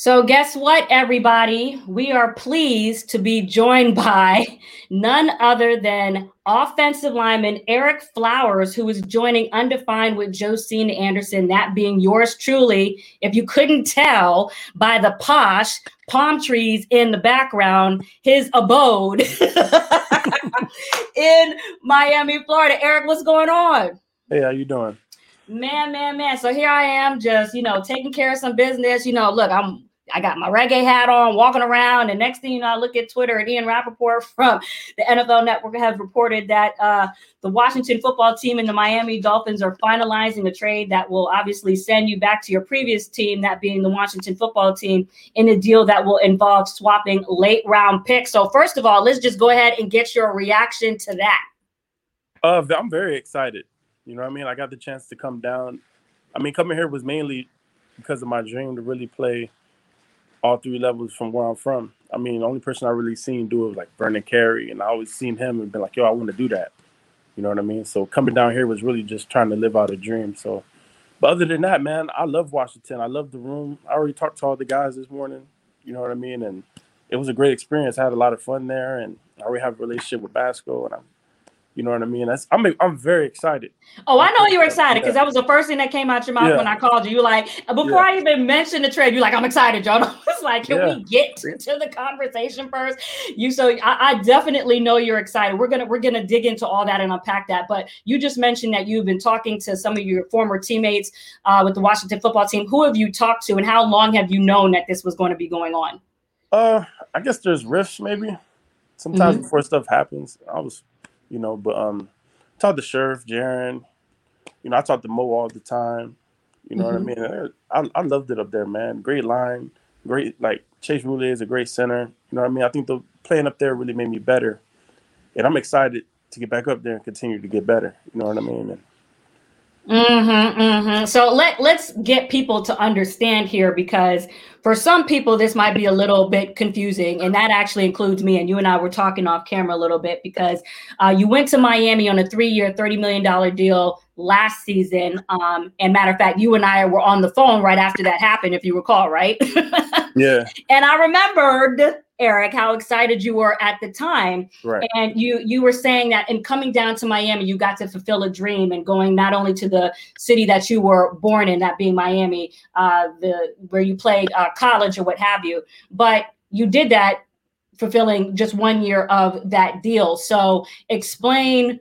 So, guess what, everybody? We are pleased to be joined by none other than offensive lineman Ereck Flowers, who is joining Undefined with Josina Anderson, that being yours truly. If you couldn't tell by the posh palm trees in the background, his abode in Miami, Florida. Ereck, what's going on? Hey, how you doing? Man, man, man. So here I am, just you know, taking care of some business. You know, look, I'm I got my reggae hat on, walking around, and next thing you know, I look at Twitter and Ian Rapoport from the NFL Network has reported that uh, the Washington football team and the Miami Dolphins are finalizing a trade that will obviously send you back to your previous team, that being the Washington football team, in a deal that will involve swapping late round picks. So, first of all, let's just go ahead and get your reaction to that. Uh, I'm very excited. You know what I mean? I got the chance to come down. I mean, coming here was mainly because of my dream to really play all three levels from where I'm from. I mean, the only person I really seen do it was like Vernon Carey, and I always seen him and been like, yo, I want to do that. You know what I mean? So coming down here was really just trying to live out a dream. So, but other than that, man, I love Washington. I love the room. I already talked to all the guys this morning. You know what I mean? And it was a great experience. I had a lot of fun there, and I already have a relationship with Basco, and I'm you know what I mean? That's I'm I'm very excited. Oh, I know you're excited because that was the first thing that came out your mouth yeah. when I called you. You like before yeah. I even mentioned the trade, you're like, I'm excited, John. I was like, can yeah. we get to, to, the conversation first? You so I, I, definitely know you're excited. We're gonna we're gonna dig into all that and unpack that. But you just mentioned that you've been talking to some of your former teammates uh, with the Washington football team. Who have you talked to, and how long have you known that this was going to be going on? Uh, I guess there's rifts maybe. Sometimes mm-hmm. before stuff happens, I was you know. But um, talk to Scherff Jaron. You know, I talk to Mo all the time. You know mm-hmm. what I mm-hmm. mean? I, I loved it up there, man. Great line, great like Chase Roullier is a great center. You know what I mean? I think the playing up there really made me better, and I'm excited to get back up there and continue to get better. You know what I mean? And, Mm-hmm, mm-hmm. So let let's get people to understand here because for some people this might be a little bit confusing, and that actually includes me. And you and I were talking off camera a little bit because uh, you went to Miami on a three-year, thirty million dollar deal last season. Um, and matter of fact, you and I were on the phone right after that happened, if you recall, right? yeah. And I remembered Ereck, how excited you were at the time. Right. And you you were saying that in coming down to Miami, you got to fulfill a dream and going not only to the city that you were born in, that being Miami, uh, the where you played uh, college or what have you, but you did that fulfilling just one year of that deal. So explain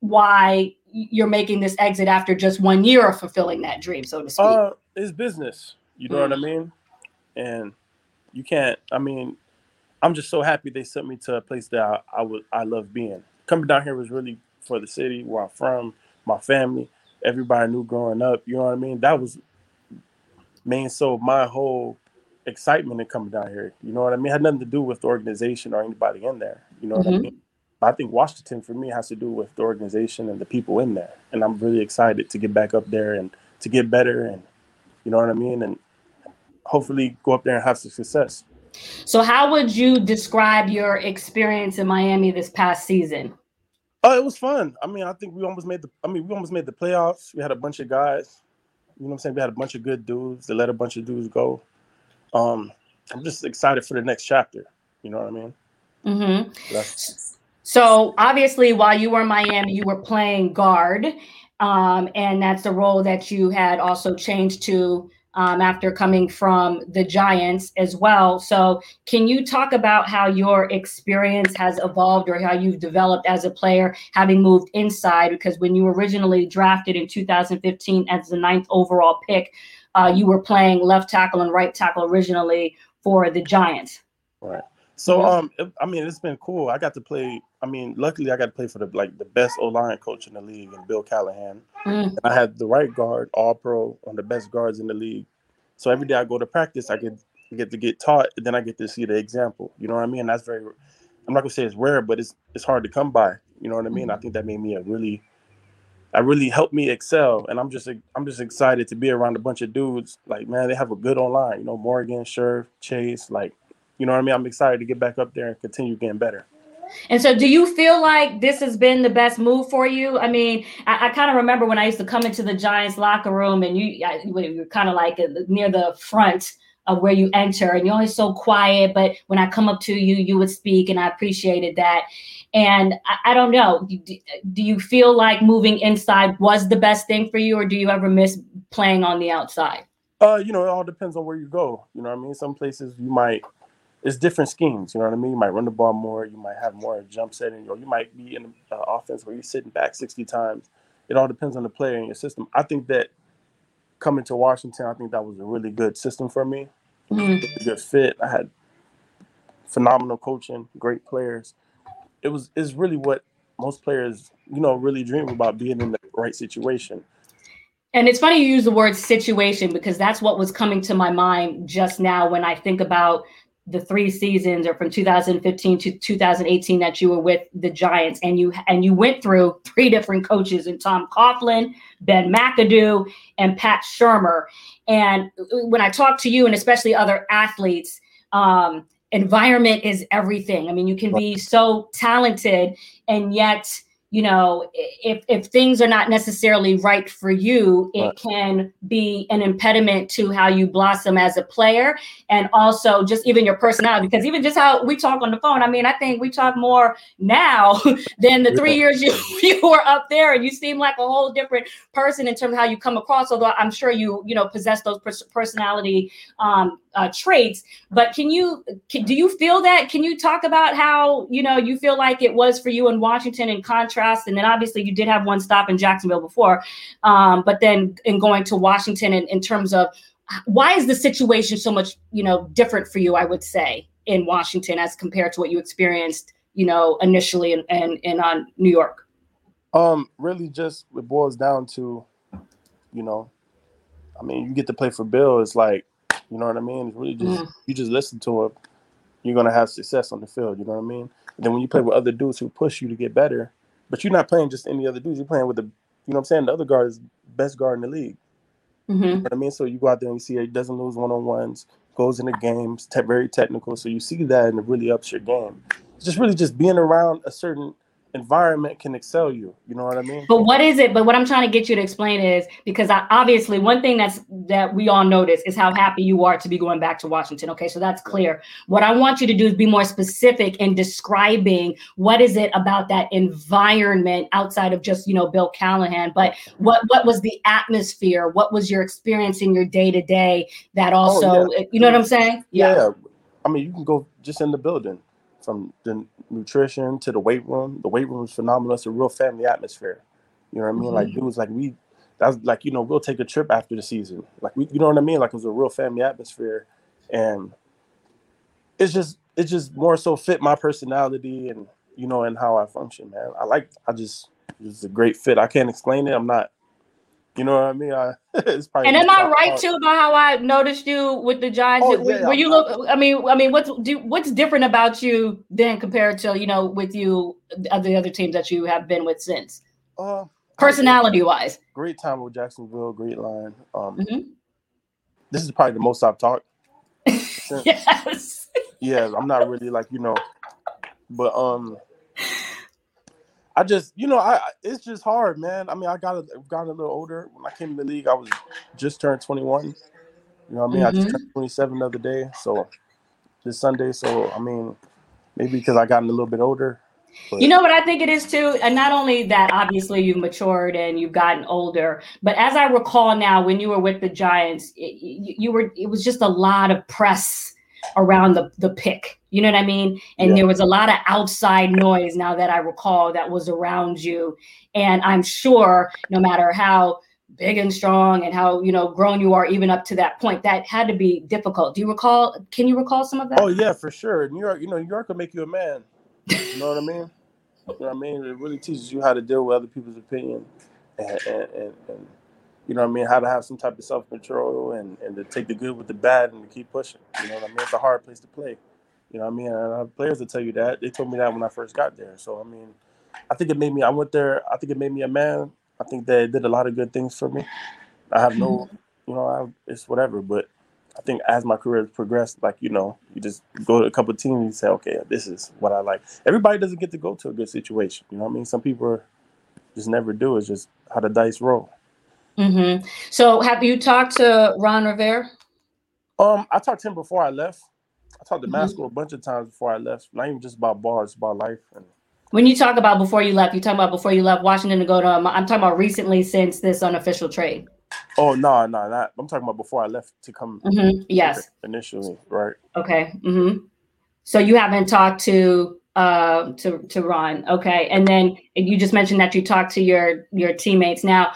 why you're making this exit after just one year of fulfilling that dream, so to speak. Uh, it's business. You know mm. what I mean? And you can't. I mean, I'm just so happy they sent me to a place that I, I would I love being. Coming down here was really for the city where I'm from, my family, everybody I knew growing up. You know what I mean? That was main so my whole excitement in coming down here. You know what I mean? It had nothing to do with the organization or anybody in there. You know what mm-hmm. I mean? I think Washington for me has to do with the organization and the people in there. And I'm really excited to get back up there and to get better and you know what I mean? And hopefully go up there and have some success. So, how would you describe your experience in Miami this past season? Oh, it was fun. I mean, I think we almost made the. I mean, we almost made the playoffs. We had a bunch of guys. You know what I'm saying? We had a bunch of good dudes. They let a bunch of dudes go. Um, I'm just excited for the next chapter. You know what I mean? Mm-hmm. So obviously, while you were in Miami, you were playing guard, um, and that's the role that you had also changed to um, after coming from the Giants as well. So, can you talk about how your experience has evolved or how you've developed as a player, having moved inside? Because when you were originally drafted in 2015 as the ninth overall pick, uh, you were playing left tackle and right tackle originally for the Giants. Right. So, um, I mean, it's been cool. I got to play. I mean, luckily, I got to play for the like the best O line coach in the league, and Bill Callahan. Mm. And I had the right guard, All Pro, one of the best guards in the league. So every day I go to practice, I get get to get taught, and then I get to see the example. You know what I mean? That's very. I'm not gonna say it's rare, but it's it's hard to come by. You know what I mean? I mm-hmm. think that made me a really, that really helped me excel, and I'm just I'm just excited to be around a bunch of dudes. Like man, they have a good online. You know, Morgan, Scherff, Chase, like you know what I mean? I'm excited to get back up there and continue getting better. And so, do you feel like this has been the best move for you? I mean, I, I kind of remember when I used to come into the Giants locker room and you, you were kind of like uh, near the front of where you enter, and you're always so quiet. But when I come up to you, you would speak, and I appreciated that. And I, I don't know, do, do you feel like moving inside was the best thing for you, or do you ever miss playing on the outside? Uh, you know, it all depends on where you go. You know what I mean? Some places you might it's different schemes. You know what I mean? You might run the ball more. You might have more jump setting, or you might be in an uh, offense where you're sitting back 60 times. It all depends on the player and your system. I think that coming to Washington, I think that was a really good system for me. Mm. A good fit. I had phenomenal coaching, great players. It was is really what most players, you know, really dream about being in the right situation. And it's funny you use the word situation because that's what was coming to my mind just now when I think about the three seasons or from 2015 to 2018 that you were with the Giants and you and you went through three different coaches and Tom Coughlin, Ben McAdoo, and Pat Shurmur. And when I talk to you and especially other athletes, um, environment is everything. I mean, you can be so talented and yet you know if if things are not necessarily right for you it right. can be an impediment to how you blossom as a player and also just even your personality because even just how we talk on the phone i mean i think we talk more now than the three years you, you were up there and you seem like a whole different person in terms of how you come across although i'm sure you you know possess those personality um, uh, traits. But can you can, do you feel that? Can you talk about how you know you feel like it was for you in Washington in contrast, and then obviously you did have one stop in Jacksonville before, um, but then in going to Washington in, in terms of why is the situation so much you know different for you? I would say in Washington as compared to what you experienced you know initially in in, in on uh, New York. Um, really, just it boils down to, you know, I mean, you get to play for Bill. It's like you know what I mean? It's really just mm. you just listen to him, you're gonna have success on the field. You know what I mean? And then when you play with other dudes who push you to get better, but you're not playing just any other dudes. You're playing with the, you know what I'm saying? The other guard is best guard in the league. Mm-hmm. You know what I mean? So you go out there and you see he doesn't lose one on ones, goes in the games, te- very technical. So you see that and it really ups your game. It's just really just being around a certain environment can excel you. You know what I mean? But what is it? But what I'm trying to get you to explain is because I, obviously one thing that's that we all notice is how happy you are to be going back to Washington. Okay, so that's clear. What I want you to do is be more specific in describing what is it about that environment outside of just you know Bill Callahan, but what what was the atmosphere? What was your experience in your day to day that also oh, yeah. you know what I'm saying? Yeah. yeah. I mean, you can go just in the building from the nutrition to the weight room. The weight room is phenomenal. It's a real family atmosphere. You know what I mean? Mm-hmm. Like dudes, like we, that's like you know we'll take a trip after the season. Like we, you know what I mean? Like it's a real family atmosphere, and it's just it just more so fit my personality and you know and how I function, man. I like I just it's a great fit. I can't explain it. I'm not you know what I mean? I, it's probably and am I right hard. too about how I noticed you with the Giants? Oh, yeah, Where you look, I mean, I mean, what's do, what's different about you then compared to you know with you of the other teams that you have been with since? Uh, Personality wise, great time with Jacksonville, great line. Um, mm-hmm. This is probably the most I've talked. yes. Yeah, I'm not really like you know, but um, I just, you know, I it's just hard, man. I mean, I got a, got a little older. When I came to the league, I was just turned 21. You know what I mean? Mm-hmm. I just mm-hmm. turned 27 the other day. So this Sunday. So I mean, maybe because I gotten a little bit older. But. You know what I think it is too, and not only that, obviously you've matured and you've gotten older. But as I recall now, when you were with the Giants, it, you, you were it was just a lot of press around the, the pick. You know what I mean? And yeah. there was a lot of outside noise now that I recall that was around you. And I'm sure no matter how big and strong and how you know grown you are even up to that point that had to be difficult do you recall can you recall some of that oh yeah for sure new york you know new york will make you a man you know what i mean you know what i mean it really teaches you how to deal with other people's opinion and, and, and, and you know what I mean, how to have some type of self control and, and to take the good with the bad and to keep pushing. You know what I mean? It's a hard place to play. You know what I mean? And I have players that tell you that. They told me that when I first got there. So I mean, I think it made me I went there, I think it made me a man. I think that it did a lot of good things for me. I have no you know, I, it's whatever, but I think as my career progressed, like you know, you just go to a couple teams and you say, okay, this is what I like. Everybody doesn't get to go to a good situation. You know what I mean? Some people are, just never do. It's just how the dice roll. Mm-hmm. So, have you talked to Ron Rivera? Um, I talked to him before I left. I talked to mm-hmm. A bunch of times before I left. Not even just about bars, about life. And when you talk about before you left, you talking about before you left Washington to go to. Um, I'm talking about recently since this unofficial trade. Oh no, no, not. I'm talking about before I left to come. Mm-hmm. Yes. Initially, right. Okay. Mm-hmm. So you haven't talked to uh to to Ron, okay? And then you just mentioned that you talked to your your teammates. Now,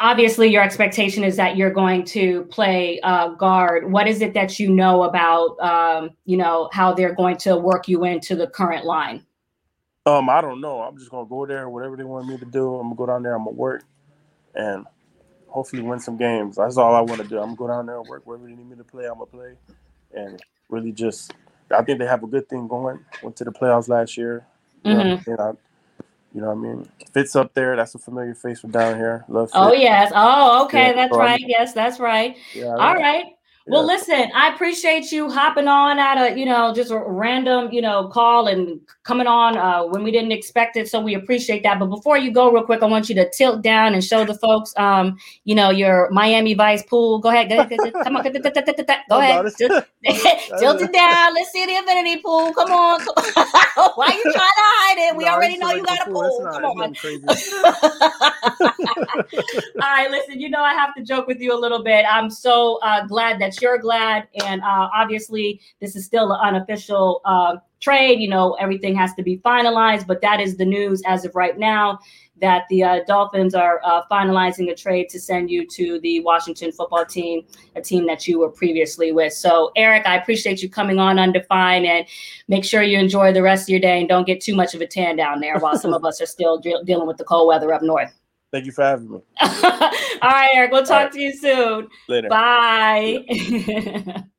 obviously, your expectation is that you're going to play uh, guard. What is it that you know about um, you know how they're going to work you into the current line? Um, I don't know. I'm just gonna go there. Whatever they want me to do, I'm gonna go down there. I'm gonna work, and hopefully win some games. That's all I want to do. I'm gonna go down there and work wherever they need me to play. I'm gonna play, and really just. I think they have a good thing going. Went to the playoffs last year. Mm-hmm. know, I, you know what I mean? Fitz up there. That's a familiar face from down here. Love. Oh yes. Oh okay. Yeah, that's right. Yes, that's right. Yeah, All right. Well, yeah. listen, I appreciate you hopping on at a, you know, just a random, you know, call and coming on uh, when we didn't expect it. So we appreciate that. But before you go, real quick, I want you to tilt down and show the folks, um, you know, your Miami Vice pool. Go ahead, go ahead, come on, go ahead, tilt it down. Let's see the infinity pool. Come on, why are you trying to hide it? We no, already know you got a pool. Come on. All right, listen. You know, I have to joke with you a little bit. I'm so uh, glad that you're glad. And uh, obviously, this is still an unofficial uh, trade. You know, everything has to be finalized, but that is the news as of right now that the uh, Dolphins are uh, finalizing a trade to send you to the Washington football team, a team that you were previously with. So, Ereck, I appreciate you coming on Undefined and make sure you enjoy the rest of your day and don't get too much of a tan down there while some of us are still de- dealing with the cold weather up north. Thank you for having me. All right, Ereck. We'll talk right. to you soon. Later. Bye.